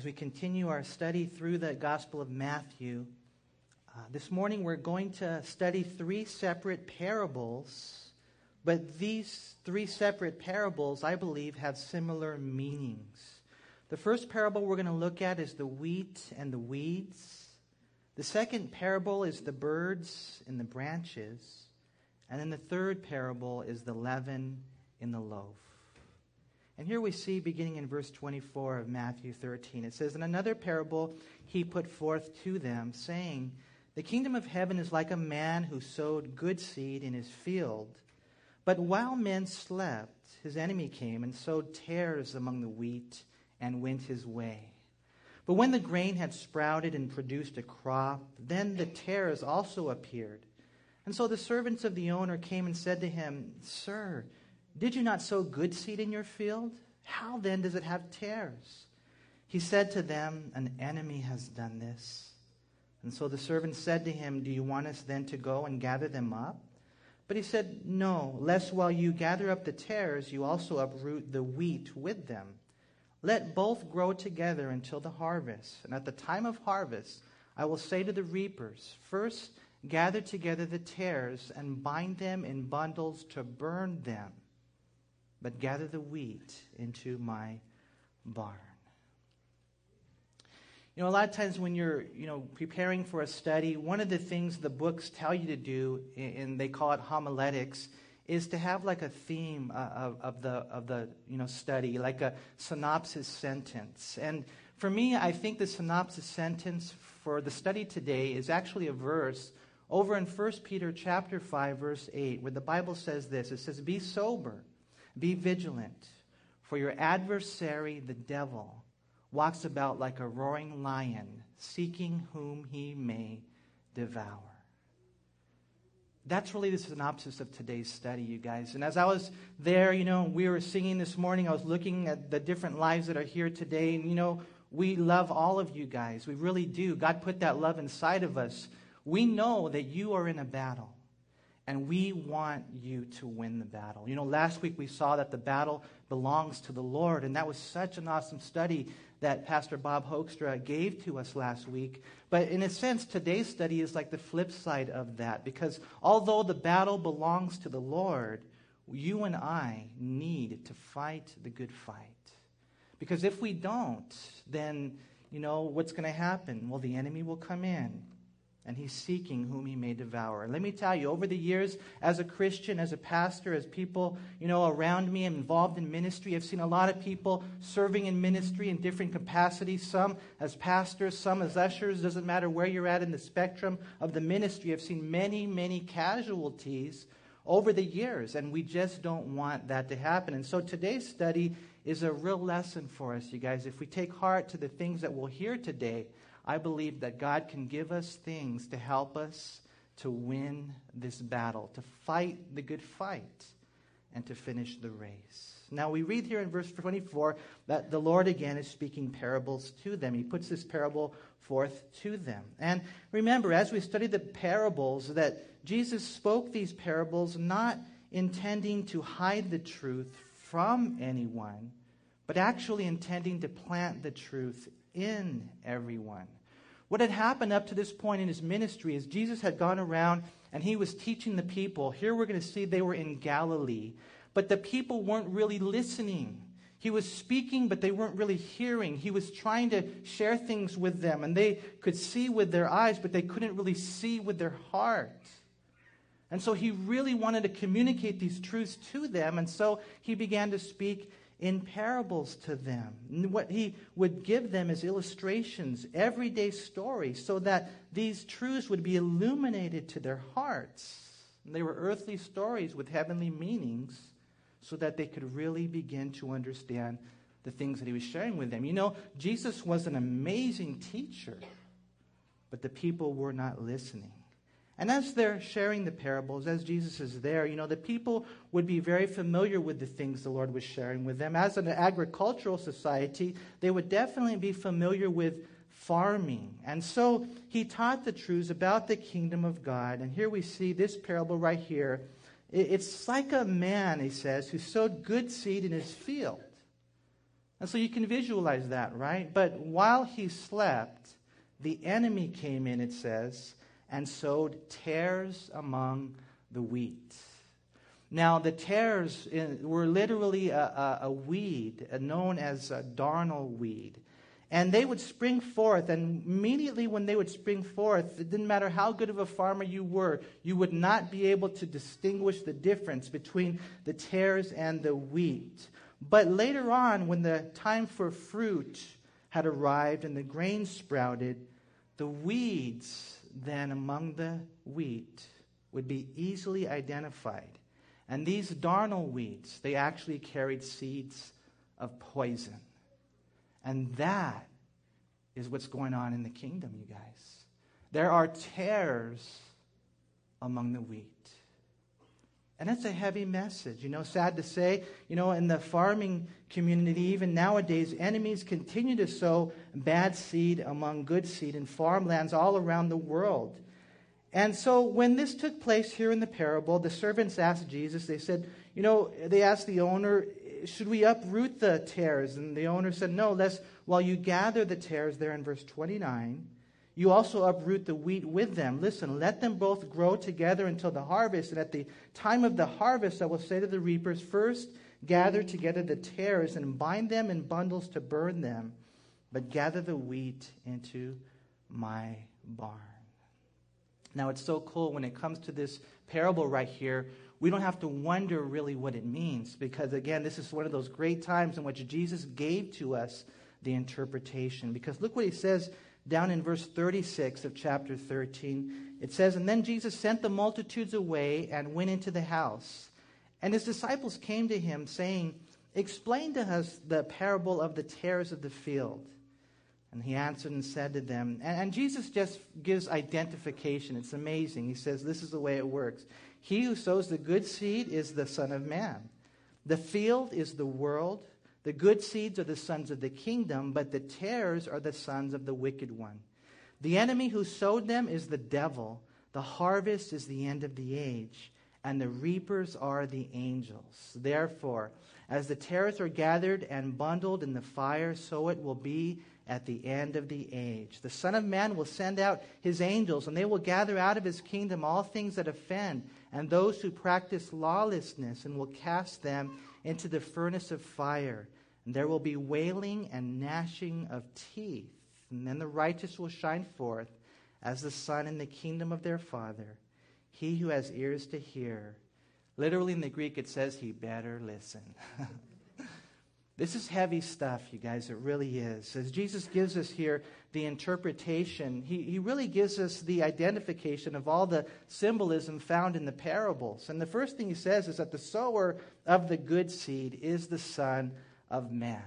as we continue our study through the Gospel of Matthew. Uh, this morning we're going to study three separate parables, but these three separate parables, I believe, have similar meanings. The first parable we're going to look at is the wheat and the weeds. The second parable is the birds and the branches. And then the third parable is the leaven in the loaf. And here we see, beginning in verse 24 of Matthew 13, it says, In another parable he put forth to them, saying, The kingdom of heaven is like a man who sowed good seed in his field. But while men slept, his enemy came and sowed tares among the wheat and went his way. But when the grain had sprouted and produced a crop, then the tares also appeared. And so the servants of the owner came and said to him, Sir, did you not sow good seed in your field? How then does it have tares? He said to them, An enemy has done this. And so the servants said to him, Do you want us then to go and gather them up? But he said, No, lest while you gather up the tares, you also uproot the wheat with them. Let both grow together until the harvest. And at the time of harvest, I will say to the reapers, First gather together the tares and bind them in bundles to burn them but gather the wheat into my barn. You know, a lot of times when you're, you know, preparing for a study, one of the things the books tell you to do, and they call it homiletics, is to have like a theme uh, of, of the of the you know study, like a synopsis sentence. And for me, I think the synopsis sentence for the study today is actually a verse over in 1 Peter chapter 5 verse 8 where the Bible says this. It says, "Be sober, be vigilant, for your adversary, the devil, walks about like a roaring lion, seeking whom he may devour. That's really the synopsis of today's study, you guys. And as I was there, you know, we were singing this morning, I was looking at the different lives that are here today. And, you know, we love all of you guys. We really do. God put that love inside of us. We know that you are in a battle. And we want you to win the battle. You know, last week we saw that the battle belongs to the Lord, and that was such an awesome study that Pastor Bob Hoekstra gave to us last week. But in a sense, today's study is like the flip side of that, because although the battle belongs to the Lord, you and I need to fight the good fight. Because if we don't, then, you know, what's going to happen? Well, the enemy will come in and he's seeking whom he may devour. And let me tell you, over the years, as a Christian, as a pastor, as people, you know, around me, involved in ministry. I've seen a lot of people serving in ministry in different capacities, some as pastors, some as ushers. Doesn't matter where you're at in the spectrum of the ministry. I've seen many, many casualties over the years, and we just don't want that to happen. And so today's study is a real lesson for us, you guys. If we take heart to the things that we'll hear today, I believe that God can give us things to help us to win this battle, to fight the good fight, and to finish the race. Now, we read here in verse 24 that the Lord again is speaking parables to them. He puts this parable forth to them. And remember, as we study the parables, that Jesus spoke these parables not intending to hide the truth from anyone, but actually intending to plant the truth in everyone. What had happened up to this point in his ministry is Jesus had gone around and he was teaching the people. Here we're going to see they were in Galilee, but the people weren't really listening. He was speaking, but they weren't really hearing. He was trying to share things with them, and they could see with their eyes, but they couldn't really see with their heart. And so he really wanted to communicate these truths to them, and so he began to speak in parables to them. What he would give them is illustrations, everyday stories, so that these truths would be illuminated to their hearts. And they were earthly stories with heavenly meanings, so that they could really begin to understand the things that he was sharing with them. You know, Jesus was an amazing teacher, but the people were not listening. And as they're sharing the parables, as Jesus is there, you know, the people would be very familiar with the things the Lord was sharing with them. As an agricultural society, they would definitely be familiar with farming. And so he taught the truths about the kingdom of God. And here we see this parable right here. It's like a man, he says, who sowed good seed in his field. And so you can visualize that, right? But while he slept, the enemy came in, it says, and sowed tares among the wheat. Now, the tares eh, were literally a, a, a weed eh, known as a darnel weed. And they would spring forth, and immediately when they would spring forth, it didn't matter how good of a farmer you were, you would not be able to distinguish the difference between the tares and the wheat. But later on, when the time for fruit had arrived and the grain sprouted, the weeds then among the wheat would be easily identified. And these darnel weeds, they actually carried seeds of poison. And that is what's going on in the kingdom, you guys. There are tares among the wheat. And that's a heavy message. You know, sad to say, you know, in the farming community, even nowadays, enemies continue to sow bad seed among good seed in farmlands all around the world. And so when this took place here in the parable, the servants asked Jesus, they said, you know, they asked the owner, should we uproot the tares? And the owner said, no, lest while you gather the tares there in verse 29, you also uproot the wheat with them. Listen, let them both grow together until the harvest. And at the time of the harvest, I will say to the reapers, first gather together the tares and bind them in bundles to burn them, but gather the wheat into my barn. Now, it's so cool when it comes to this parable right here. We don't have to wonder really what it means because, again, this is one of those great times in which Jesus gave to us the interpretation. Because look what he says down in verse 36 of chapter 13. It says, And then Jesus sent the multitudes away and went into the house. And his disciples came to him, saying, Explain to us the parable of the tares of the field. And he answered and said to them, and, and, Jesus just gives identification. It's amazing. He says, This is the way it works. He who sows the good seed is the Son of Man. The field is the world. The good seeds are the sons of the kingdom, but the tares are the sons of the wicked one. The enemy who sowed them is the devil. The harvest is the end of the age, and the reapers are the angels. Therefore, as the tares are gathered and bundled in the fire, so it will be at the end of the age. The Son of Man will send out his angels, and they will gather out of his kingdom all things that offend, and those who practice lawlessness, and will cast them into the furnace of fire. And there will be wailing and gnashing of teeth. And then the righteous will shine forth as the sun in the kingdom of their Father. He who has ears to hear. Literally in the Greek, it says he better listen. This is heavy stuff, you guys. It really is. As Jesus gives us here the interpretation, he, he really gives us the identification of all the symbolism found in the parables. And the first thing he says is that the sower of the good seed is the Son of Man.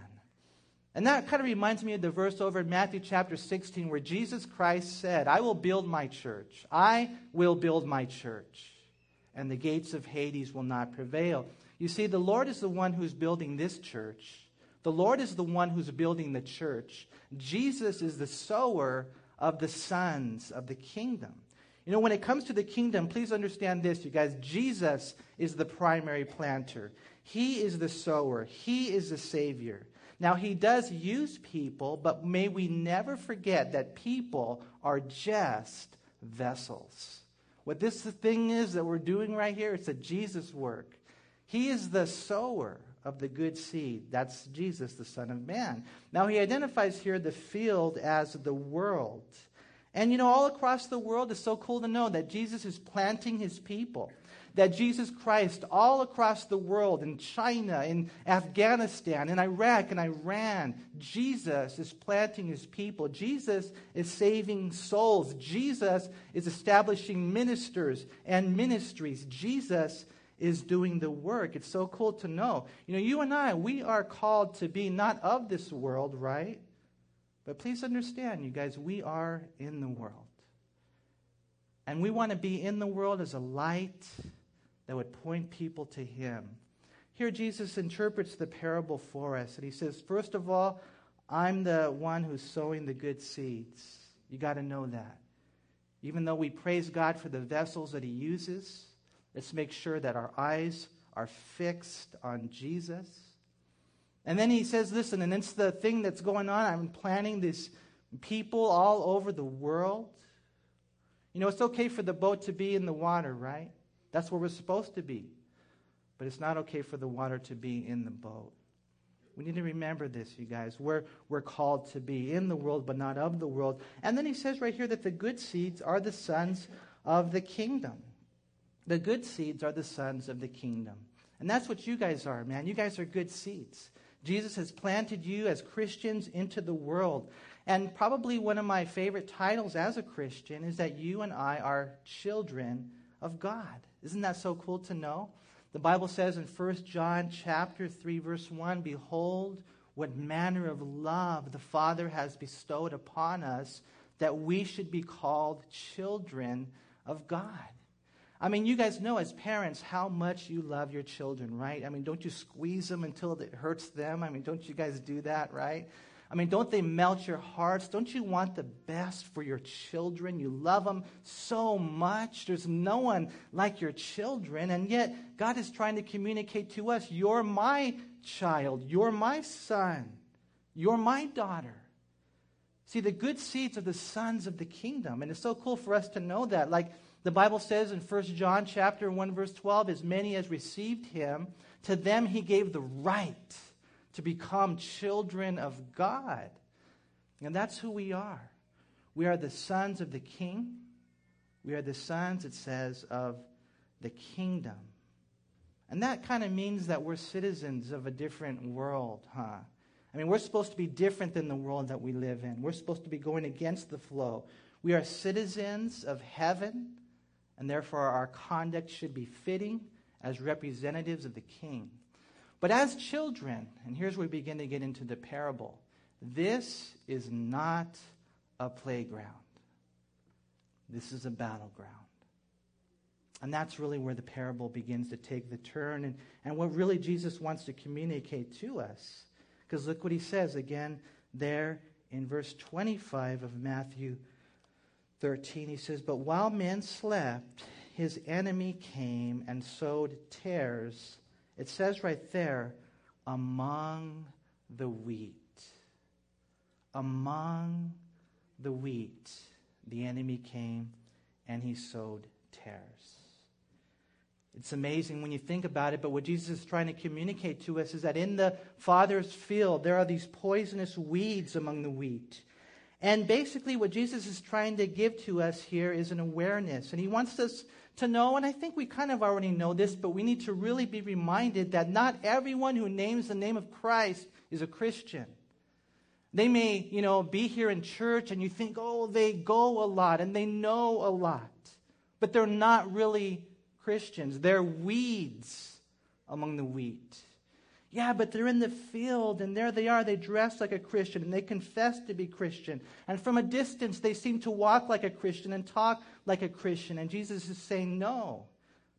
And that kind of reminds me of the verse over in Matthew chapter 16 where Jesus Christ said, I will build my church. I will build my church. And the gates of Hades will not prevail. You see, the Lord is the one who's building this church. The Lord is the one who's building the church. Jesus is the sower of the sons of the kingdom. You know, when it comes to the kingdom, please understand this, you guys. Jesus is the primary planter, He is the sower, He is the Savior. Now, He does use people, but may we never forget that people are just vessels. What this thing is that we're doing right here, it's a Jesus work. He is the sower of the good seed. That's Jesus, the Son of Man. Now, he identifies here the field as the world. And you know, all across the world, it's so cool to know that Jesus is planting his people. That Jesus Christ, all across the world, in China, in Afghanistan, in Iraq, and Iran, Jesus is planting his people. Jesus is saving souls. Jesus is establishing ministers and ministries. Jesus is doing the work. It's so cool to know. You know, you and I, we are called to be not of this world, right? But please understand, you guys, we are in the world. And we want to be in the world as a light that would point people to Him. Here, Jesus interprets the parable for us. And He says, first of all, I'm the one who's sowing the good seeds. You got to know that. Even though we praise God for the vessels that He uses, Let's make sure that our eyes are fixed on Jesus. And then he says, listen, and it's the thing that's going on. I'm planning these people all over the world. You know, it's okay for the boat to be in the water, right? That's where we're supposed to be. But it's not okay for the water to be in the boat. We need to remember this, you guys. We're, we're called to be in the world, but not of the world. And then he says right here that the good seeds are the sons of the kingdom. The good seeds are the sons of the kingdom. And that's what you guys are, man. You guys are good seeds. Jesus has planted you as Christians into the world. And probably one of my favorite titles as a Christian is that you and I are children of God. Isn't that so cool to know? The Bible says in 1 John chapter 3 verse 1, behold what manner of love the Father has bestowed upon us that we should be called children of God. I mean, you guys know as parents how much you love your children, right? I mean, don't you squeeze them until it hurts them? I mean, don't you guys do that, right? I mean, don't they melt your hearts? Don't you want the best for your children? You love them so much. There's no one like your children. And yet, God is trying to communicate to us you're my child, you're my son, you're my daughter. See, the good seeds are the sons of the kingdom. And it's so cool for us to know that. Like, the Bible says in 1 John chapter 1 verse 12, as many as received him, to them he gave the right to become children of God. And that's who we are. We are the sons of the king. We are the sons, it says, of the kingdom. And that kind of means that we're citizens of a different world, huh? I mean, we're supposed to be different than the world that we live in. We're supposed to be going against the flow. We are citizens of heaven and therefore our conduct should be fitting as representatives of the king. But as children, and here's where we begin to get into the parable this is not a playground, this is a battleground. And that's really where the parable begins to take the turn and, and what really Jesus wants to communicate to us. Because look what he says again there in verse 25 of Matthew 13, he says, But while men slept, his enemy came and sowed tares. It says right there, among the wheat. Among the wheat, the enemy came and he sowed tares. It's amazing when you think about it, but what Jesus is trying to communicate to us is that in the Father's field, there are these poisonous weeds among the wheat. And basically, what Jesus is trying to give to us here is an awareness. And he wants us to know, and I think we kind of already know this, but we need to really be reminded that not everyone who names the name of Christ is a Christian. They may, you know, be here in church and you think, oh, they go a lot and they know a lot, but they're not really Christians. They're weeds among the wheat. Yeah, but they're in the field and there they are. They dress like a Christian and they confess to be Christian. And from a distance, they seem to walk like a Christian and talk like a Christian. And Jesus is saying, no.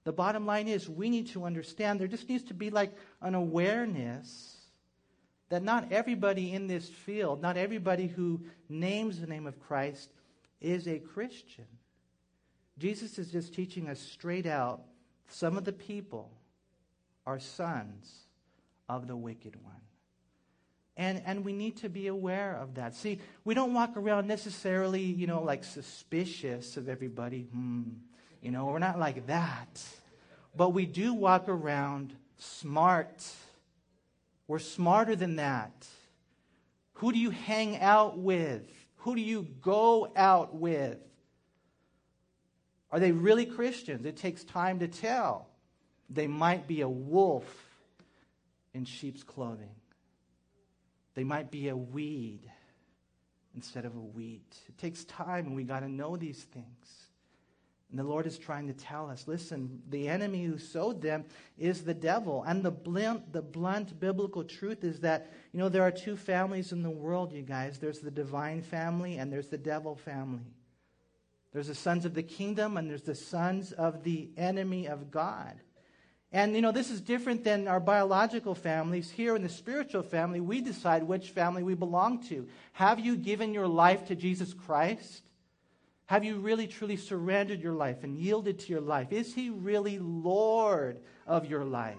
The bottom line is we need to understand there just needs to be like an awareness that not everybody in this field, not everybody who names the name of Christ is a Christian. Jesus is just teaching us straight out some of the people are sons of the wicked one. And, and we need to be aware of that. See, we don't walk around necessarily, you know, like suspicious of everybody. Hmm, you know, we're not like that. But we do walk around smart. We're smarter than that. Who do you hang out with? Who do you go out with? Are they really Christians? It takes time to tell. They might be a wolf in sheep's clothing. They might be a weed instead of a wheat. It takes time, and we got to know these things. And the Lord is trying to tell us listen, the enemy who sowed them is the devil. And the blunt, the blunt biblical truth is that, you know, there are two families in the world, you guys. There's the divine family and there's the devil family. There's the sons of the kingdom and there's the sons of the enemy of God. And, you know, this is different than our biological families. Here in the spiritual family, we decide which family we belong to. Have you given your life to Jesus Christ? Have you really truly surrendered your life and yielded to your life? Is He really Lord of your life?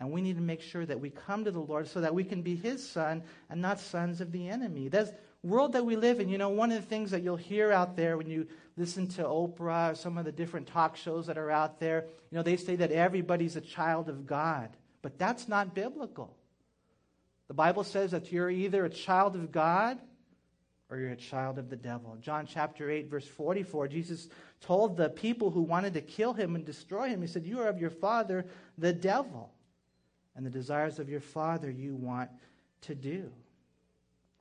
And we need to make sure that we come to the Lord so that we can be his son and not sons of the enemy. That's world that we live in. You know, one of the things that you'll hear out there when you listen to Oprah or some of the different talk shows that are out there, you know, they say that everybody's a child of God. But that's not biblical. The Bible says that you're either a child of God or you're a child of the devil. John chapter 8, verse 44, Jesus told the people who wanted to kill him and destroy him, He said, You are of your father, the devil, and the desires of your father you want to do.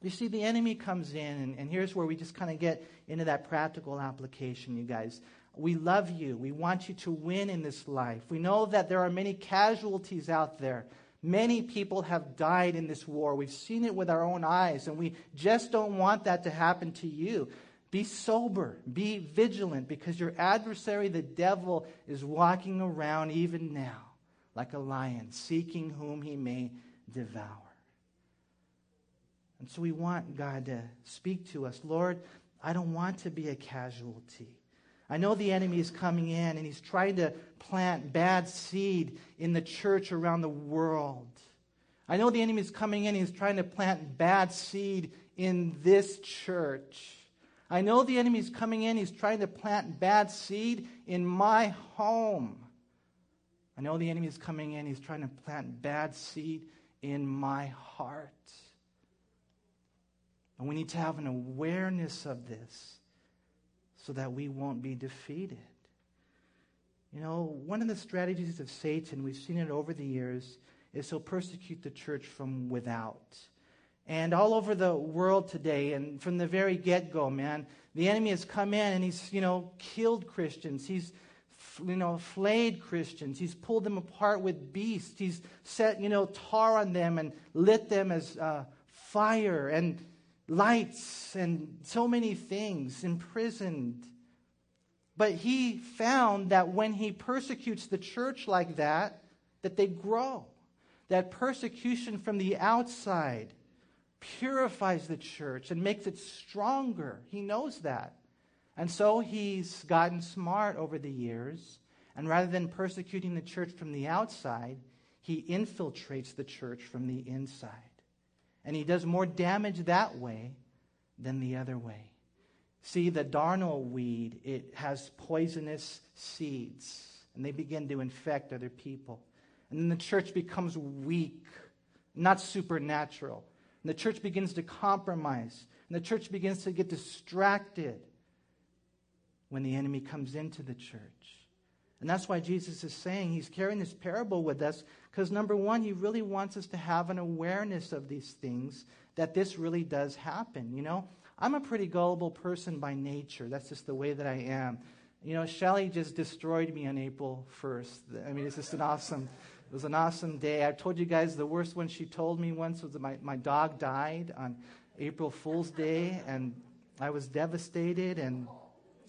You see, the enemy comes in, and, and here's where we just kind of get into that practical application, you guys. We love you. We want you to win in this life. We know that there are many casualties out there Many people have died in this war. We've seen it with our own eyes, and we just don't want that to happen to you. Be sober, be vigilant, because your adversary, the devil, is walking around even now like a lion, seeking whom he may devour. And so we want God to speak to us Lord, I don't want to be a casualty. I know the enemy is coming in and he's trying to plant bad seed in the church around the world. I know the enemy is coming in and he's trying to plant bad seed in this church. I know the enemy is coming in, he's trying to plant bad seed in my home. I know the enemy is coming in, he's trying to plant bad seed in my heart. And we need to have an awareness of this so that we won't be defeated. You know, one of the strategies of Satan, we've seen it over the years, is he'll persecute the church from without. And all over the world today, and from the very get go, man, the enemy has come in and he's, you know, killed Christians. He's, you know, flayed Christians. He's pulled them apart with beasts. He's set, you know, tar on them and lit them as uh, fire. And lights and so many things, imprisoned. But he found that when he persecutes the church like that, that they grow. That persecution from the outside purifies the church and makes it stronger. He knows that. And so he's gotten smart over the years. And rather than persecuting the church from the outside, he infiltrates the church from the inside. And he does more damage that way than the other way. See, the darnel weed, it has poisonous seeds, and they begin to infect other people. And then the church becomes weak, not supernatural. And the church begins to compromise, and the church begins to get distracted when the enemy comes into the church. And that's why Jesus is saying he's carrying this parable with us because, number one, he really wants us to have an awareness of these things, that this really does happen. You know, I'm a pretty gullible person by nature. That's just the way that I am. You know, Shelly just destroyed me on April 1st. I mean, it's just an awesome, it was an awesome day. I told you guys the worst one she told me once was that my, my dog died on April Fool's Day, and I was devastated. And,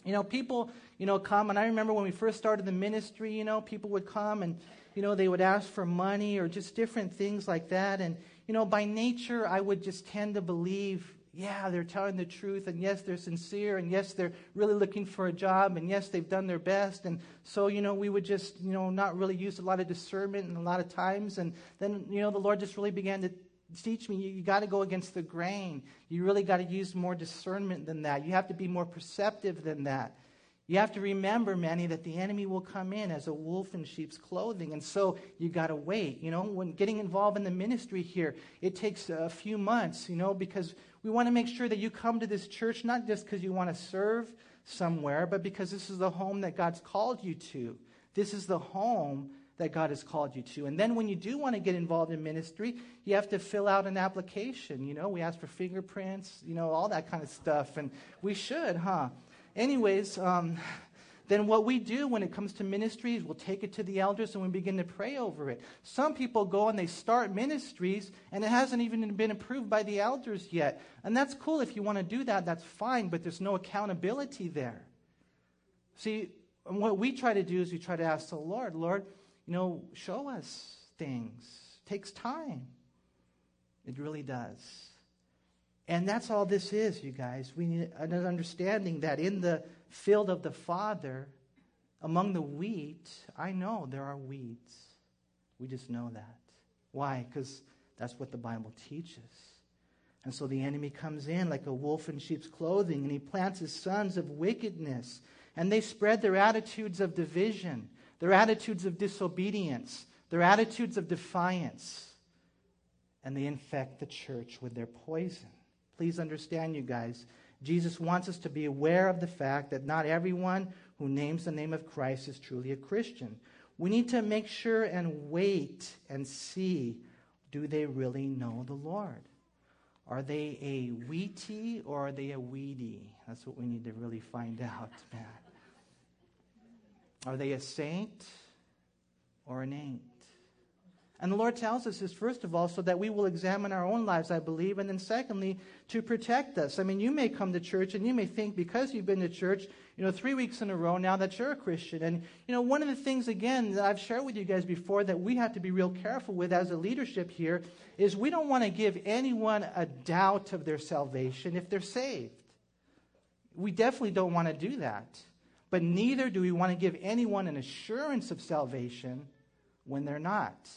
you know, people, you know, come, and I remember when we first started the ministry, you know, people would come and, you know, they would ask for money or just different things like that. And, you know, by nature, I would just tend to believe, yeah, they're telling the truth. And yes, they're sincere. And yes, they're really looking for a job. And yes, they've done their best. And so, you know, we would just, you know, not really use a lot of discernment and a lot of times. And then, you know, the Lord just really began to teach me you, you got to go against the grain. You really got to use more discernment than that. You have to be more perceptive than that. You have to remember, Manny, that the enemy will come in as a wolf in sheep's clothing. And so you got to wait. You know, when getting involved in the ministry here, it takes a few months, you know, because we want to make sure that you come to this church not just because you want to serve somewhere, but because this is the home that God's called you to. This is the home that God has called you to. And then when you do want to get involved in ministry, you have to fill out an application. You know, we ask for fingerprints, you know, all that kind of stuff. And we should, huh? anyways, um, then what we do when it comes to ministries, we'll take it to the elders and we begin to pray over it. Some people go and they start ministries and it hasn't even been approved by the elders yet. And that's cool if you want to do that, that's fine, but there's no accountability there. See, what we try to do is we try to ask the Lord, Lord, you know, show us things. It takes time. It really does. And that's all this is, you guys. We need an understanding that in the field of the Father, among the wheat, I know there are weeds. We just know that. Why? Because that's what the Bible teaches. And so the enemy comes in like a wolf in sheep's clothing, and he plants his sons of wickedness. And they spread their attitudes of division, their attitudes of disobedience, their attitudes of defiance. And they infect the church with their poison. Please understand, you guys, Jesus wants us to be aware of the fact that not everyone who names the name of Christ is truly a Christian. We need to make sure and wait and see do they really know the Lord? Are they a wheatie or are they a weedy? That's what we need to really find out, man. Are they a saint or an ain't? And the Lord tells us this, first of all, so that we will examine our own lives, I believe, and then secondly, to protect us. I mean, you may come to church and you may think because you've been to church, you know, three weeks in a row now that you're a Christian. And, you know, one of the things, again, that I've shared with you guys before that we have to be real careful with as a leadership here is we don't want to give anyone a doubt of their salvation if they're saved. We definitely don't want to do that. But neither do we want to give anyone an assurance of salvation when they're not.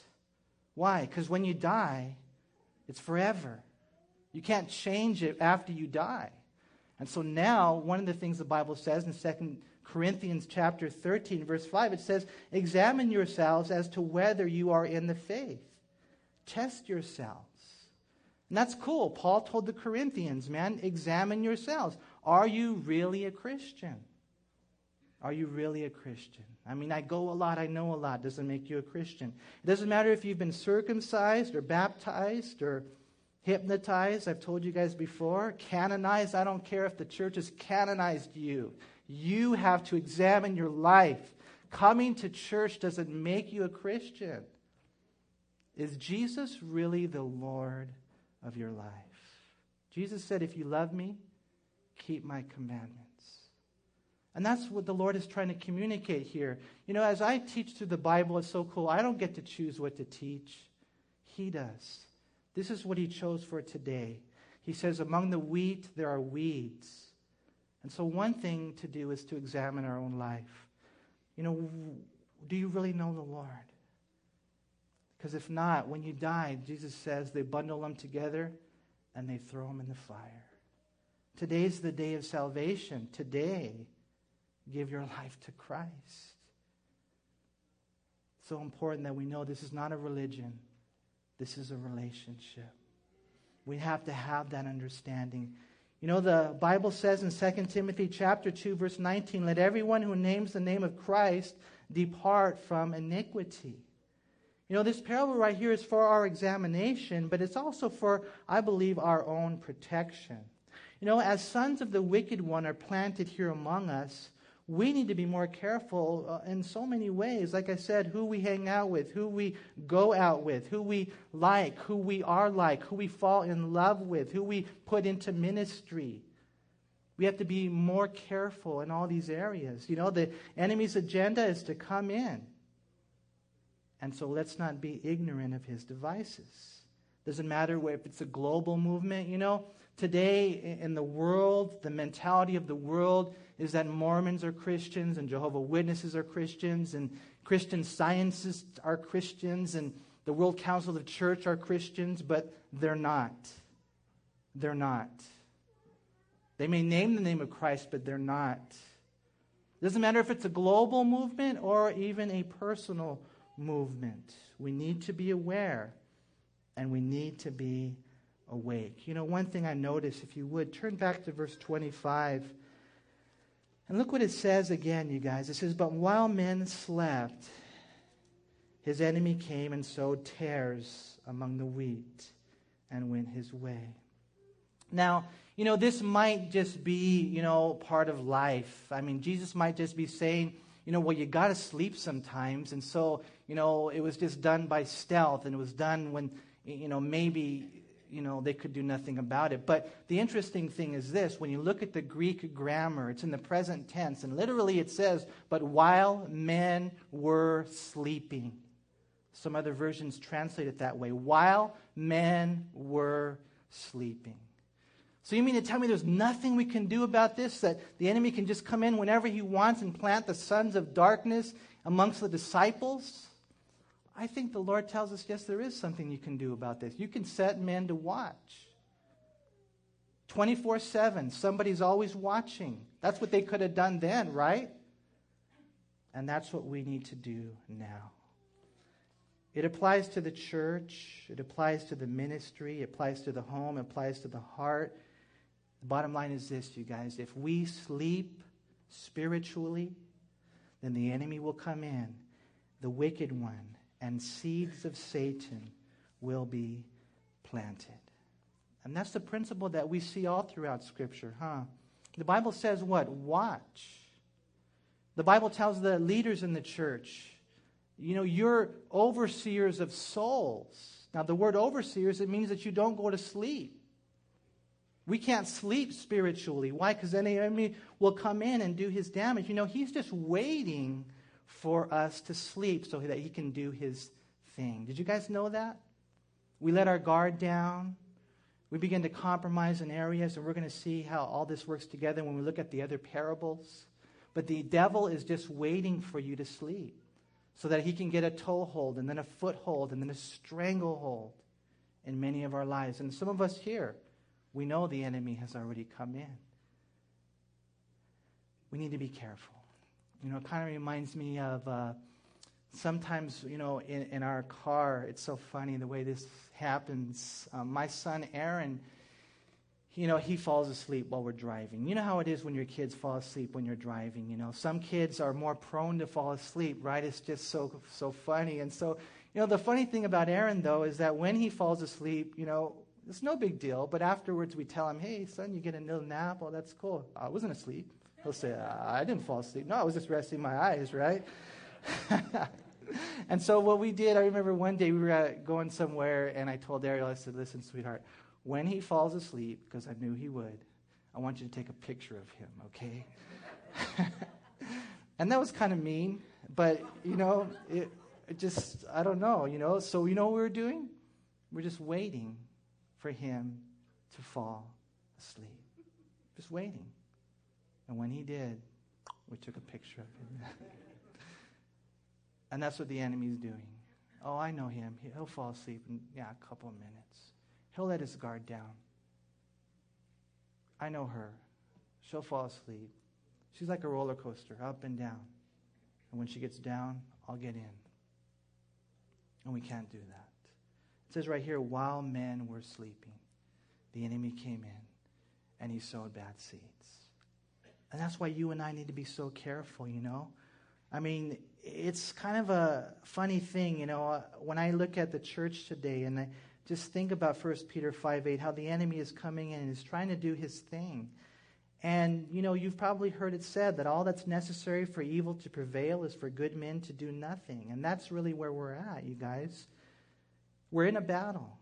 Why? Because when you die, it's forever. You can't change it after you die. And so now, one of the things the Bible says in 2 Corinthians chapter 13, verse 5, it says, Examine yourselves as to whether you are in the faith. Test yourselves. And that's cool. Paul told the Corinthians, man, examine yourselves. Are you really a Christian? Are you really a Christian? I mean, I go a lot, I know a lot, doesn't make you a Christian. It doesn't matter if you've been circumcised or baptized or hypnotized, I've told you guys before, canonized. I don't care if the church has canonized you. You have to examine your life. Coming to church doesn't make you a Christian. Is Jesus really the Lord of your life? Jesus said, If you love me, keep my commandments. And that's what the Lord is trying to communicate here. You know, as I teach through the Bible, it's so cool. I don't get to choose what to teach, He does. This is what He chose for today. He says, Among the wheat, there are weeds. And so, one thing to do is to examine our own life. You know, do you really know the Lord? Because if not, when you die, Jesus says they bundle them together and they throw them in the fire. Today's the day of salvation. Today give your life to Christ. It's So important that we know this is not a religion, this is a relationship. We have to have that understanding. You know, the Bible says in 2 Timothy chapter 2, verse 19, let everyone who names the name of Christ depart from iniquity. You know, this parable right here is for our examination, but it's also for, I believe, our own protection. You know, as sons of the wicked one are planted here among us, we need to be more careful uh, in so many ways. Like I said, who we hang out with, who we go out with, who we like, who we are like, who we fall in love with, who we put into ministry. We have to be more careful in all these areas. You know, the enemy's agenda is to come in. And so let's not be ignorant of his devices. Doesn't matter if it's a global movement, you know. Today in the world, the mentality of the world is that Mormons are Christians and Jehovah Witnesses are Christians and Christian scientists are Christians and the World Council of the Church are Christians, but they're not. They're not. They may name the name of Christ, but they're not. It doesn't matter if it's a global movement or even a personal movement. We need to be aware and we need to be awake. You know, one thing I notice, if you would, turn back to verse 25 and look what it says again, you guys. It says, But while men slept, his enemy came and sowed tares among the wheat and went his way. Now, you know, this might just be, you know, part of life. I mean, Jesus might just be saying, you know, well, you got to sleep sometimes. And so, you know, it was just done by stealth and it was done when, you know, maybe you know, they could do nothing about it. But the interesting thing is this when you look at the Greek grammar, it's in the present tense, and literally it says, but while men were sleeping. Some other versions translate it that way. While men were sleeping. So you mean to tell me there's nothing we can do about this? That the enemy can just come in whenever he wants and plant the sons of darkness amongst the disciples? I think the Lord tells us, yes, there is something you can do about this. You can set men to watch. 24 7, somebody's always watching. That's what they could have done then, right? And that's what we need to do now. It applies to the church, it applies to the ministry, it applies to the home, it applies to the heart. The bottom line is this, you guys if we sleep spiritually, then the enemy will come in, the wicked one, and seeds of Satan will be planted. And that's the principle that we see all throughout Scripture, huh? The Bible says what? Watch. The Bible tells the leaders in the church, you know, you're overseers of souls. Now, the word overseers, it means that you don't go to sleep. We can't sleep spiritually. Why? Because then the enemy will come in and do his damage. You know, he's just waiting for us to sleep so that he can do his thing. Did you guys know that? We let our guard down. We begin to compromise in areas, and we're going to see how all this works together when we look at the other parables. But the devil is just waiting for you to sleep so that he can get a toehold and then a foothold and then a stranglehold in many of our lives. And some of us here, we know the enemy has already come in. We need to be careful. You know, it kind of reminds me of uh, sometimes, you know, in, in our car, it's so funny the way this happens. Um, my son Aaron, you know, he falls asleep while we're driving. You know how it is when your kids fall asleep when you're driving. You know, some kids are more prone to fall asleep, right? It's just so so funny. And so, you know, the funny thing about Aaron though is that when he falls asleep, you know, it's no big deal. But afterwards, we tell him, "Hey, son, you get a little nap. Oh, that's cool. I wasn't asleep." He'll say, uh, "I didn't fall asleep. No, I was just resting my eyes, right?" and so what we did, I remember one day we were going somewhere, and I told Ariel, I said, "Listen, sweetheart, when he falls asleep, because I knew he would, I want you to take a picture of him, okay?" and that was kind of mean, but you know, it, it just I don't know, you know. So you know what we were doing? We're just waiting for him to fall asleep. Just waiting. And when he did, we took a picture of him. and that's what the enemy's doing. Oh, I know him. He'll fall asleep in yeah, a couple of minutes. He'll let his guard down. I know her. She'll fall asleep. She's like a roller coaster, up and down. And when she gets down, I'll get in. And we can't do that. It says right here, while men were sleeping, the enemy came in and he sowed bad seeds. And that's why you and I need to be so careful, you know? I mean, it's kind of a funny thing, you know, uh, when I look at the church today and I just think about 1 Peter 5 8, how the enemy is coming in and is trying to do his thing. And, you know, you've probably heard it said that all that's necessary for evil to prevail is for good men to do nothing. And that's really where we're at, you guys. We're in a battle.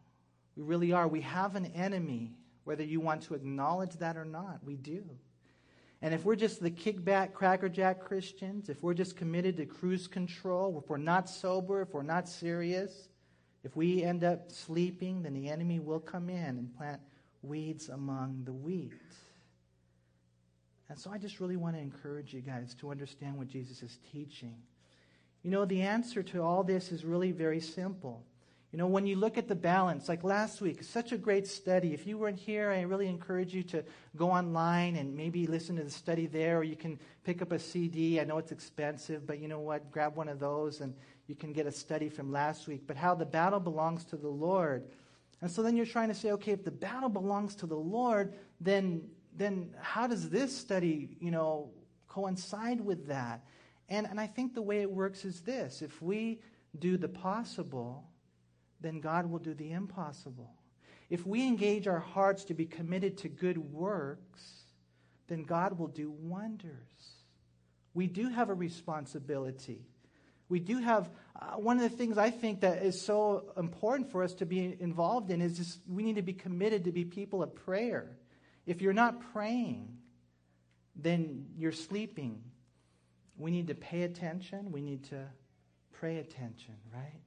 We really are. We have an enemy, whether you want to acknowledge that or not. We do. And if we're just the kickback, crackerjack Christians, if we're just committed to cruise control, if we're not sober, if we're not serious, if we end up sleeping, then the enemy will come in and plant weeds among the wheat. And so I just really want to encourage you guys to understand what Jesus is teaching. You know, the answer to all this is really very simple. You know, when you look at the balance, like last week, such a great study. If you weren't here, I really encourage you to go online and maybe listen to the study there, or you can pick up a CD. I know it's expensive, but you know what? Grab one of those and you can get a study from last week. But how the battle belongs to the Lord. And so then you're trying to say, okay, if the battle belongs to the Lord, then then how does this study, you know, coincide with that? And and I think the way it works is this: if we do the possible then God will do the impossible. If we engage our hearts to be committed to good works, then God will do wonders. We do have a responsibility. We do have uh, one of the things I think that is so important for us to be involved in is just we need to be committed to be people of prayer. If you're not praying, then you're sleeping. We need to pay attention. We need to pray attention, right?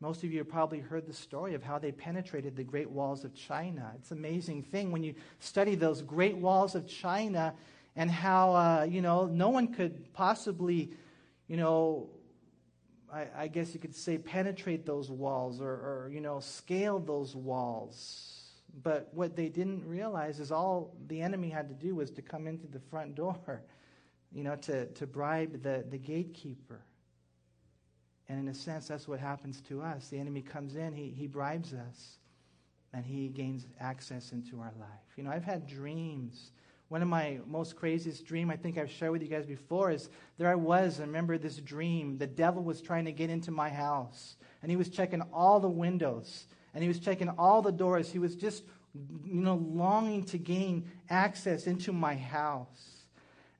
Most of you have probably heard the story of how they penetrated the Great Walls of China. It's an amazing thing when you study those Great Walls of China and how, uh, you know, no one could possibly, you know, I, I, guess you could say, penetrate those walls or, or, you know, scale those walls. But what they didn't realize is all the enemy had to do was to come into the front door, you know, to, to bribe the, the gatekeeper. And in a sense, that's what happens to us. The enemy comes in, he, he bribes us, and he gains access into our life. You know, I've had dreams. One of my most craziest dream, I think I've shared with you guys before, is there I was. I remember this dream. The devil was trying to get into my house, and he was checking all the windows, and he was checking all the doors. He was just, you know, longing to gain access into my house.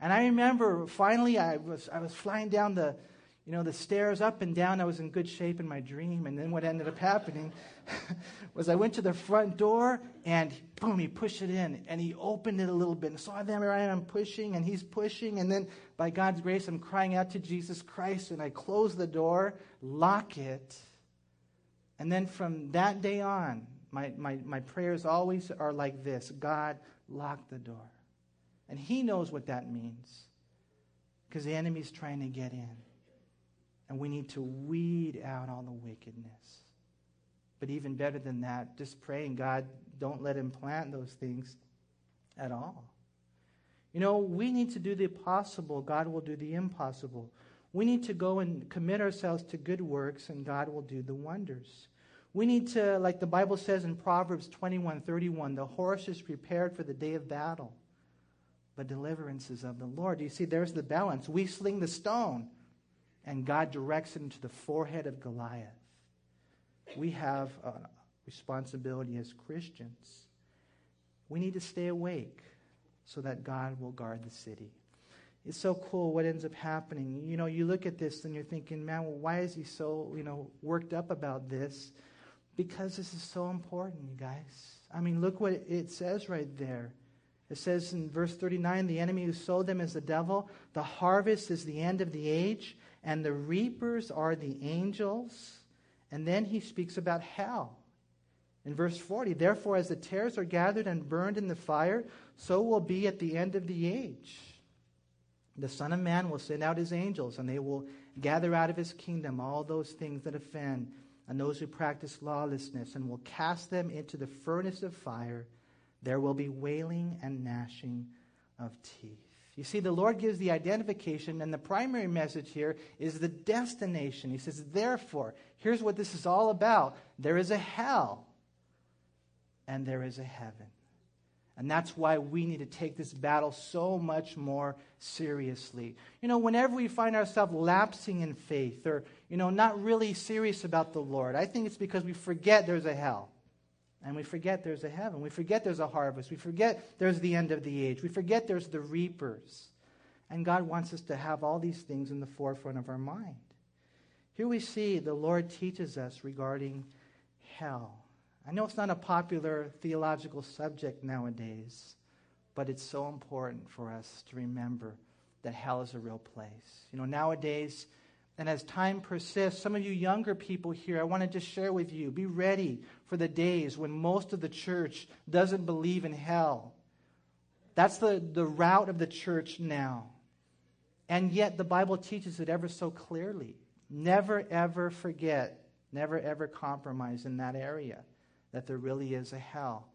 And I remember finally I was, I was flying down the, you know, the stairs up and down. I was in good shape in my dream. And then what ended up happening was I went to the front door and boom, he pushed it in and he opened it a little bit. And so oh, there I am pushing and he's pushing. And then by God's grace, I'm crying out to Jesus Christ and I close the door, lock it. And then from that day on, my, my, my prayers always are like this God, lock the door. And he knows what that means because the enemy's trying to get in. And we need to weed out all the wickedness. But even better than that, just praying, God, don't let him plant those things at all. You know, we need to do the possible, God will do the impossible. We need to go and commit ourselves to good works, and God will do the wonders. We need to, like the Bible says in Proverbs 21 31, the horse is prepared for the day of battle, but deliverance is of the Lord. You see, there's the balance. We sling the stone, and God directs it into the forehead of Goliath. We have a responsibility as Christians. We need to stay awake so that God will guard the city. It's so cool what ends up happening. You know, you look at this and you're thinking, man, well, why is he so, you know, worked up about this? Because this is so important, you guys. I mean, look what it says right there. It says in verse 39 the enemy who sowed them is the devil, the harvest is the end of the age, and the reapers are the angels. And then he speaks about hell. In verse 40, therefore, as the tares are gathered and burned in the fire, so will be at the end of the age. The Son of Man will send out his angels, and they will gather out of his kingdom all those things that offend and those who practice lawlessness, and will cast them into the furnace of fire. There will be wailing and gnashing of teeth. You see, the Lord gives the identification, and the primary message here is the destination. He says, Therefore, here's what this is all about there is a hell, and there is a heaven. And that's why we need to take this battle so much more seriously. You know, whenever we find ourselves lapsing in faith or, you know, not really serious about the Lord, I think it's because we forget there's a hell. And we forget there's a heaven. We forget there's a harvest. We forget there's the end of the age. We forget there's the reapers. And God wants us to have all these things in the forefront of our mind. Here we see the Lord teaches us regarding hell. I know it's not a popular theological subject nowadays, but it's so important for us to remember that hell is a real place. You know, nowadays, and as time persists, some of you younger people here, I want to just share with you be ready for the days when most of the church doesn't believe in hell. That's the, the route of the church now. And yet, the Bible teaches it ever so clearly. Never, ever forget, never, ever compromise in that area that there really is a hell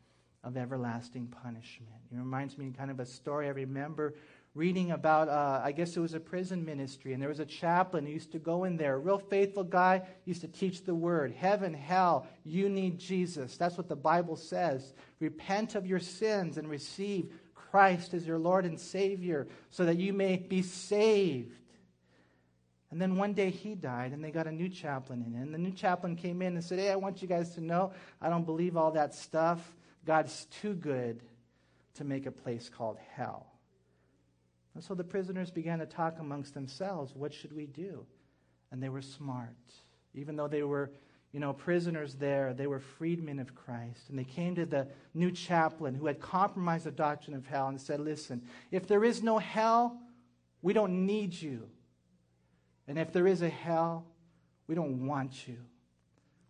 of everlasting punishment. It reminds me kind of a story I remember reading about, uh, I guess it was a prison ministry, and there was a chaplain who used to go in there, a real faithful guy, used to teach the word. Heaven, hell, you need Jesus. That's what the Bible says. Repent of your sins and receive Christ as your Lord and Savior so that you may be saved. And then one day he died, and they got a new chaplain in. And the new chaplain came in and said, Hey, I want you guys to know I don't believe all that stuff. God's too good to make a place called hell. And so the prisoners began to talk amongst themselves, what should we do? And they were smart. Even though they were, you know, prisoners there, they were freedmen of Christ. And they came to the new chaplain who had compromised the doctrine of hell and said, Listen, if there is no hell, we don't need you. And if there is a hell, we don't want you.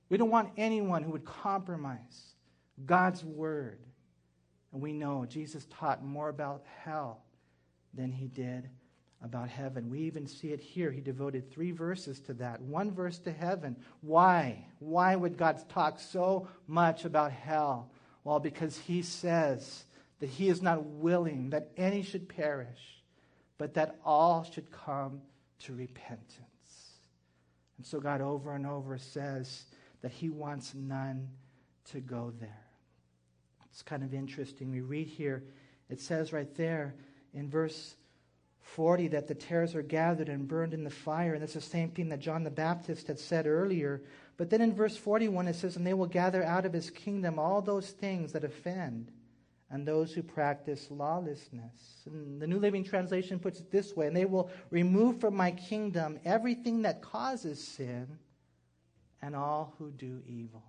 We don't want anyone who would compromise God's word. And we know Jesus taught more about hell than he did about heaven. We even see it here. He devoted three verses to that. One verse to heaven. Why? Why would God talk so much about hell? Well, because he says that he is not willing that any should perish, but that all should come to repentance. And so God over and over says that he wants none to go there. It's kind of interesting. We read here, it says right there in verse 40 that the tares are gathered and burned in the fire. And that's the same thing that John the Baptist had said earlier. But then in verse 41 it says, And they will gather out of his kingdom all those things that offend and those who practice lawlessness. And the New Living Translation puts it this way And they will remove from my kingdom everything that causes sin and all who do evil.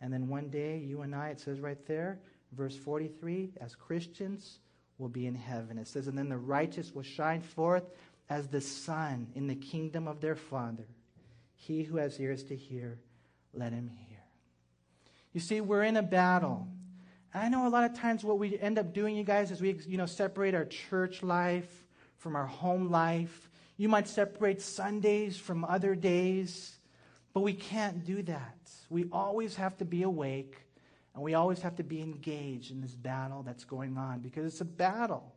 And then one day, you and I, it says right there, verse 43, as Christians, will be in heaven. It says, And then the righteous will shine forth as the sun in the kingdom of their Father. He who has ears to hear, let him hear. You see, we're in a battle. I know a lot of times what we end up doing, you guys, is we you know, separate our church life from our home life. You might separate Sundays from other days, but we can't do that. We always have to be awake and we always have to be engaged in this battle that's going on because it's a battle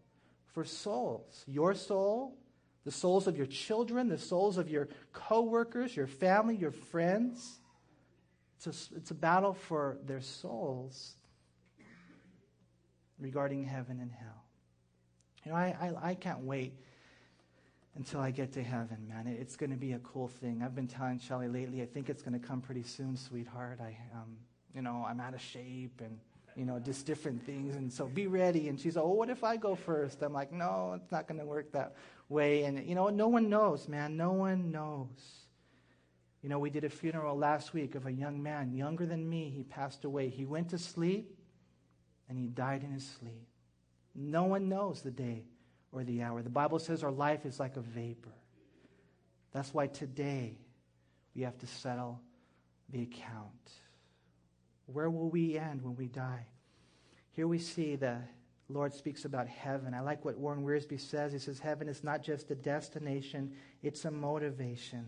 for souls. Your soul, the souls of your children, the souls of your coworkers, your family, your friends. It's a, it's a battle for their souls regarding heaven and hell. You know, I, I, I can't wait until I get to heaven, man. It's going to be a cool thing. I've been telling Shelly lately, I think it's going to come pretty soon, sweetheart. I, um, you know, I'm out of shape and, you know, just different things. And so be ready. And she's like, oh, what if I go first? I'm like, no, it's not going to work that way. And, you know, no one knows, man. No one knows. You know, we did a funeral last week of a young man, younger than me. He passed away. He went to sleep and he died in his sleep. No one knows the day or the hour. The Bible says our life is like a vapor. That's why today we have to settle the account. Where will we end when we die? Here we see the Lord speaks about heaven. I like what Warren Wiersbe says. He says, Heaven is not just a destination, it's a motivation.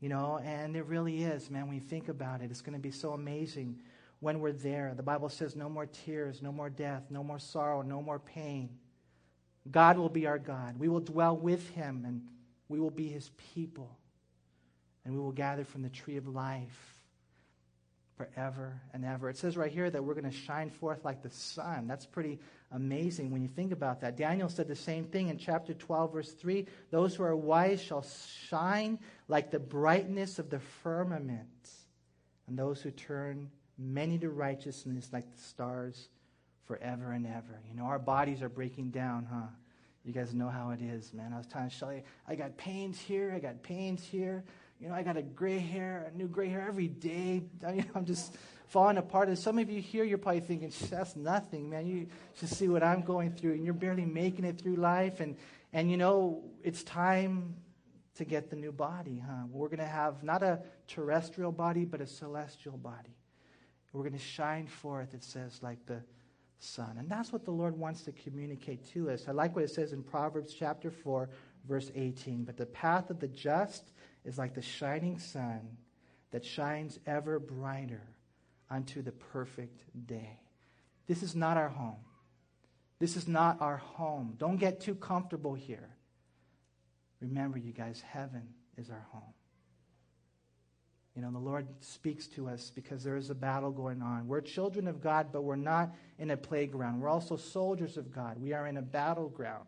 You know, and it really is, man. When you think about it, it's going to be so amazing when we're there. The Bible says, no more tears, no more death, no more sorrow, no more pain. God will be our God. We will dwell with him, and we will be his people. And we will gather from the tree of life forever and ever. It says right here that we're going to shine forth like the sun. That's pretty amazing when you think about that. Daniel said the same thing in chapter 12, verse 3 Those who are wise shall shine like the brightness of the firmament, and those who turn many to righteousness like the stars forever and ever. You know, our bodies are breaking down, huh? You guys know how it is, man. I was telling Shelly, I got pains here, I got pains here. You know, I got a gray hair, a new gray hair every day. I I'm just falling apart. And some of you here, you're probably thinking, that's nothing, man. You should see what I'm going through, and you're barely making it through life. And, and you know, it's time to get the new body, huh? We're going to have not a terrestrial body, but a celestial body. We're going to shine forth, it says, like the sun. And that's what the Lord wants to communicate to us. I like what it says in Proverbs chapter 4, verse 18. But the path of the just is like the shining sun that shines ever brighter unto the perfect day. This is not our home. This is not our home. Don't get too comfortable here. Remember, you guys, heaven is our home. You know, the Lord speaks to us because there is a battle going on. We're children of God, but we're not in a playground. We're also soldiers of God. We are in a battleground.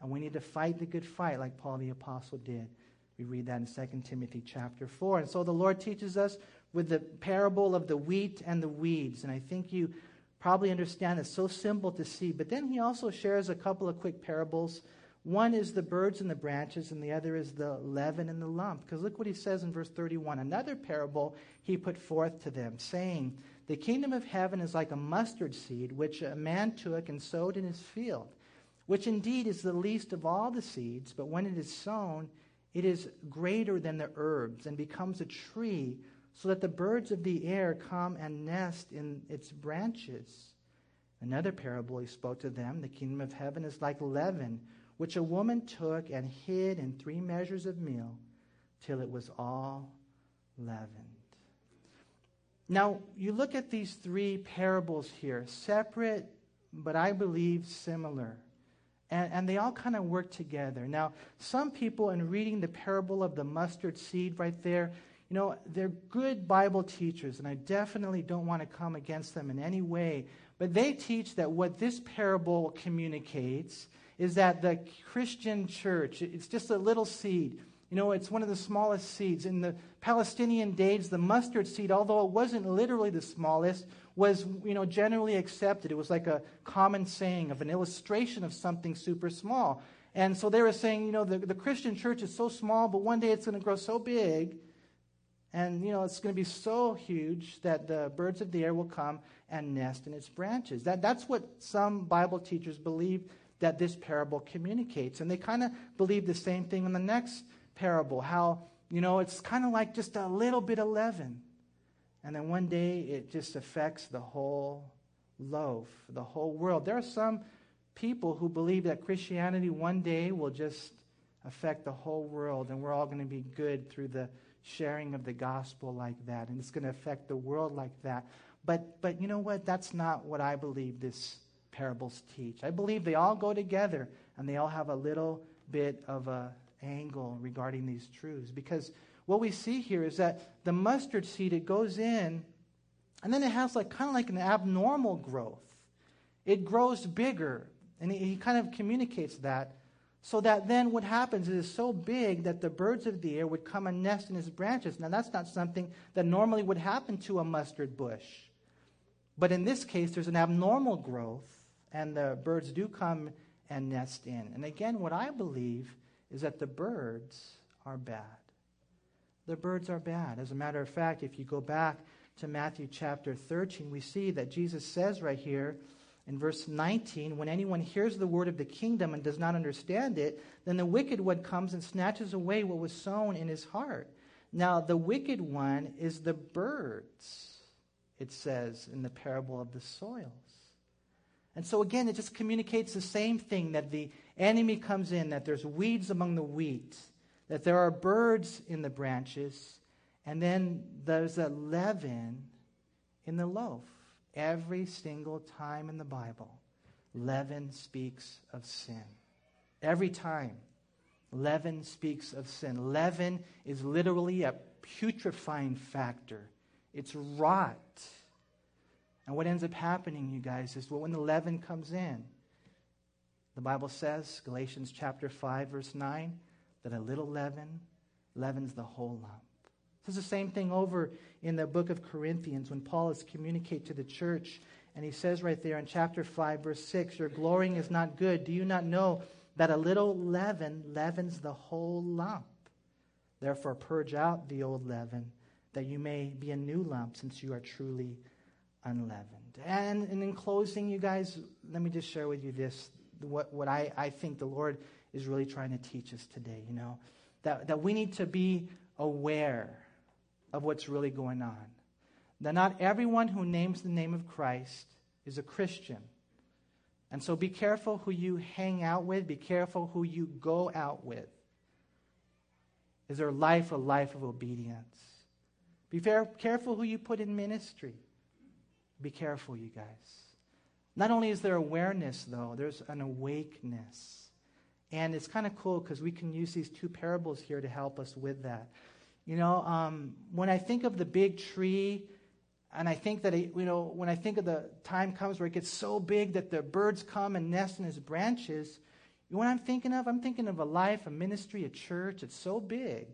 And we need to fight the good fight like Paul the Apostle did. We read that in 2 Timothy chapter 4. And so the Lord teaches us with the parable of the wheat and the weeds. And I think you probably understand it's so simple to see. But then he also shares a couple of quick parables. One is the birds and the branches, and the other is the leaven and the lump. Because look what he says in verse 31. Another parable he put forth to them, saying, The kingdom of heaven is like a mustard seed, which a man took and sowed in his field, which indeed is the least of all the seeds, but when it is sown, it is greater than the herbs and becomes a tree, so that the birds of the air come and nest in its branches. Another parable he spoke to them the kingdom of heaven is like leaven, which a woman took and hid in three measures of meal till it was all leavened. Now, you look at these three parables here, separate, but I believe similar. And, and they all kind of work together. Now, some people, in reading the parable of the mustard seed right there, you know, they're good Bible teachers, and I definitely don't want to come against them in any way. But they teach that what this parable communicates is that the Christian church, it's just a little seed. You know, it's one of the smallest seeds. In the Palestinian days, the mustard seed, although it wasn't literally the smallest, was, you know, generally accepted. It was like a common saying of an illustration of something super small. And so they were saying, you know, the, the Christian church is so small, but one day it's going to grow so big, and, you know, it's going to be so huge that the birds of the air will come and nest in its branches. That, that's what some Bible teachers believe that this parable communicates. And they kind of believe the same thing in the next parable how, you know, it's kind of like just a little bit of leaven. And then one day it just affects the whole loaf, the whole world. There are some people who believe that Christianity one day will just affect the whole world and we're all going to be good through the sharing of the gospel like that and it's going to affect the world like that. But but you know what? That's not what I believe this parables teach. I believe they all go together and they all have a little bit of a angle regarding these truths. Because what we see here is that the mustard seed it goes in and then it has like kind of like an abnormal growth. It grows bigger and he, he kind of communicates that so that then what happens is it's so big that the birds of the air would come and nest in his branches. Now that's not something that normally would happen to a mustard bush. But in this case there's an abnormal growth and the birds do come and nest in. And again what i believe is that the birds are bad. The birds are bad. As a matter of fact, if you go back to Matthew chapter 13, we see that Jesus says right here in verse 19 when anyone hears the word of the kingdom and does not understand it, then the wicked one comes and snatches away what was sown in his heart. Now, the wicked one is the birds, it says in the parable of the soils. And so, again, it just communicates the same thing that the enemy comes in, that there's weeds among the wheat, that there are birds in the branches, and then there's a leaven in the loaf. Every single time in the Bible, leaven speaks of sin. Every time, leaven speaks of sin. Leaven is literally a putrefying factor, it's rot. And what ends up happening, you guys, is well, when the leaven comes in, the Bible says, Galatians chapter 5, verse 9, that a little leaven leavens the whole lump. This is the same thing over in the book of Corinthians when Paul is communicate to the church. And he says right there in chapter 5, verse 6, Your glorying is not good. Do you not know that a little leaven leavens the whole lump? Therefore, purge out the old leaven, that you may be a new lump, since you are truly unleavened. And, and in closing, you guys, let me just share with you this what, what I, I think the Lord is really trying to teach us today, you know, that, that we need to be aware of what's really going on. That not everyone who names the name of Christ is a Christian. And so be careful who you hang out with, be careful who you go out with. Is their life a life of obedience? Be fair, careful who you put in ministry. Be careful, you guys. Not only is there awareness, though, there's an awakeness. And it's kind of cool because we can use these two parables here to help us with that. You know, um, when I think of the big tree, and I think that, it, you know, when I think of the time comes where it gets so big that the birds come and nest in its branches, you know what I'm thinking of? I'm thinking of a life, a ministry, a church. It's so big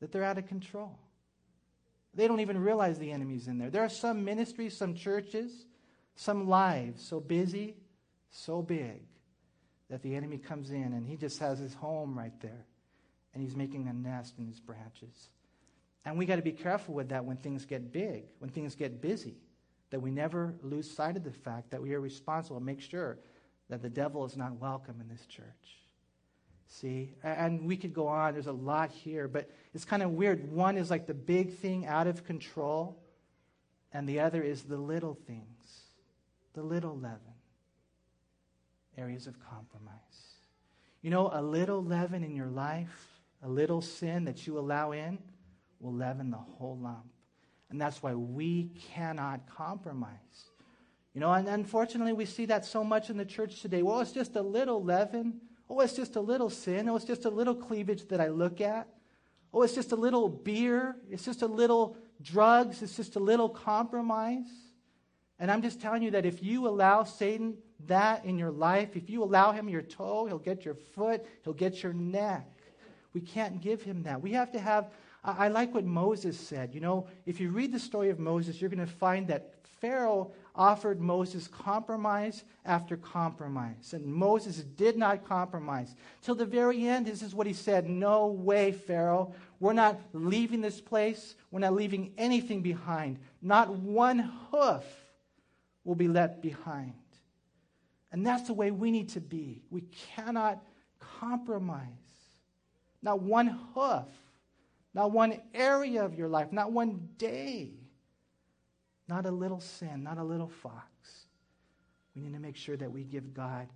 that they're out of control. They don't even realize the enemy's in there. There are some ministries, some churches some lives so busy, so big, that the enemy comes in and he just has his home right there. And he's making a nest in his branches. And we got to be careful with that when things get big, when things get busy, that we never lose sight of the fact that we are responsible to make sure that the devil is not welcome in this church. See? And we could go on. There's a lot here, but it's kind of weird. One is like the big thing out of control, and the other is the little things the little leaven, areas of compromise. You know, a little leaven in your life, a little sin that you allow in, will leaven the whole lump. And that's why we cannot compromise. You know, and unfortunately, we see that so much in the church today. Well, it's just a little leaven. Oh, it's just a little sin. Oh, it's just a little cleavage that I look at. Oh, it's just a little beer. It's just a little drugs. It's just a little compromise. And I'm just telling you that if you allow Satan that in your life, if you allow him your toe, he'll get your foot, he'll get your neck. We can't give him that. We have to have, I, I like what Moses said. You know, if you read the story of Moses, you're going to find that Pharaoh offered Moses compromise after compromise. And Moses did not compromise. Till the very end, this is what he said No way, Pharaoh. We're not leaving this place. We're not leaving anything behind. Not one hoof will be left behind. And that's the way we need to be. We cannot compromise. Not one hoof, not one area of your life, not one day, not a little sin, not a little fox. We need to make sure that we give God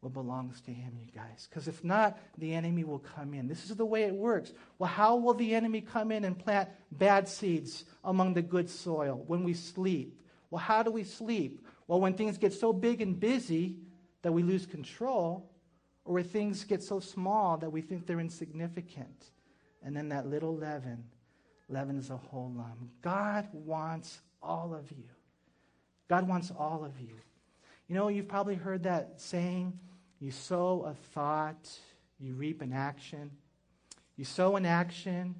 what belongs to Him, you guys. Because if not, the enemy will come in. This is the way it works. Well, how will the enemy come in and plant bad seeds among the good soil when we sleep? Well, how do we sleep? Well, when things get so big and busy that we lose control, or where things get so small that we think they're insignificant. And then that little leaven leavens a whole lump. God wants all of you. God wants all of you. You know, you've probably heard that saying you sow a thought, you reap an action. You sow an action,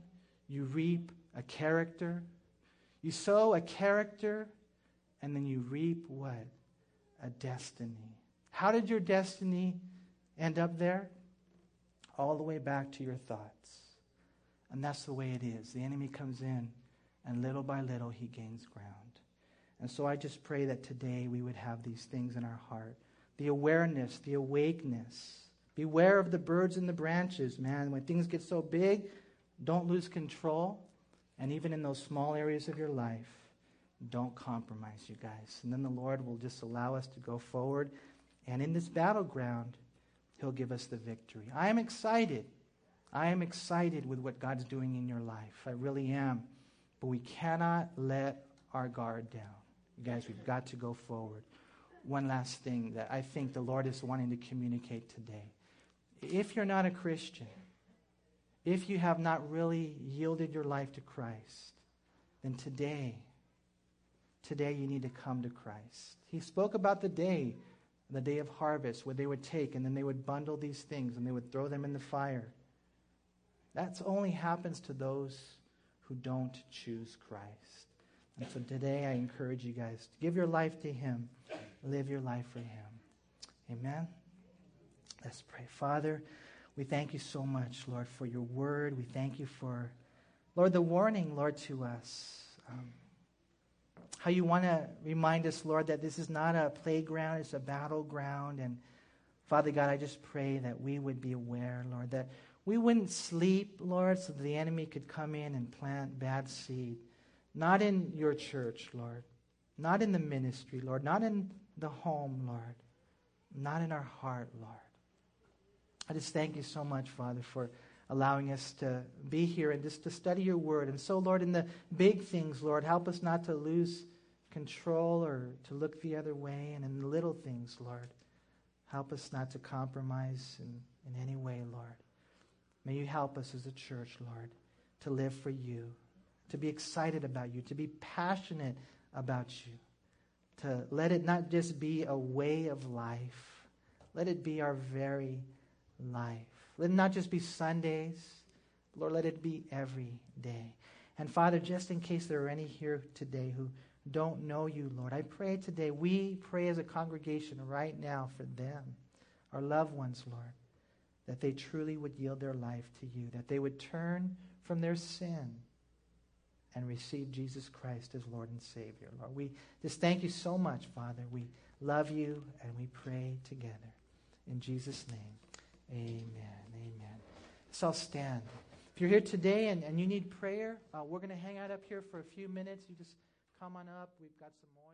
you reap a character. You sow a character, and then you reap what? A destiny. How did your destiny end up there? All the way back to your thoughts. And that's the way it is. The enemy comes in, and little by little, he gains ground. And so I just pray that today we would have these things in our heart the awareness, the awakeness. Beware of the birds in the branches, man. When things get so big, don't lose control. And even in those small areas of your life, don't compromise, you guys. And then the Lord will just allow us to go forward and in this battleground, He'll give us the victory. I am excited. I am excited with what God's doing in your life. I really am. But we cannot let our guard down. You guys, we've got to go forward. One last thing that I think the Lord is wanting to communicate today. If you're not a Christian, if you have not really yielded your life to Christ, then today, today you need to come to Christ. He spoke about the day the day of harvest where they would take and then they would bundle these things and they would throw them in the fire. That only happens to those who don't choose Christ. And so today I encourage you guys to give your life to Him, live your life for Him. Amen. Let's pray. Father, we thank you so much, Lord, for your word. We thank you for, Lord, the warning, Lord, to us. Um, how you want to remind us, Lord, that this is not a playground, it's a battleground. And Father God, I just pray that we would be aware, Lord, that we wouldn't sleep, Lord, so that the enemy could come in and plant bad seed. Not in your church, Lord. Not in the ministry, Lord. Not in the home, Lord. Not in our heart, Lord. I just thank you so much, Father, for allowing us to be here and just to study your word. And so, Lord, in the big things, Lord, help us not to lose control or to look the other way. And in the little things, Lord, help us not to compromise in, in any way, Lord. May you help us as a church, Lord, to live for you, to be excited about you, to be passionate about you, to let it not just be a way of life, let it be our very life. Let it not just be Sundays, Lord, let it be every day. And Father, just in case there are any here today who don't know you, Lord. I pray today, we pray as a congregation right now for them, our loved ones, Lord, that they truly would yield their life to you, that they would turn from their sin and receive Jesus Christ as Lord and Savior. Lord, we just thank you so much, Father. We love you and we pray together. In Jesus' name, amen. Amen. So I'll stand. If you're here today and, and you need prayer, uh, we're going to hang out up here for a few minutes. You just come on up. We've got some oil.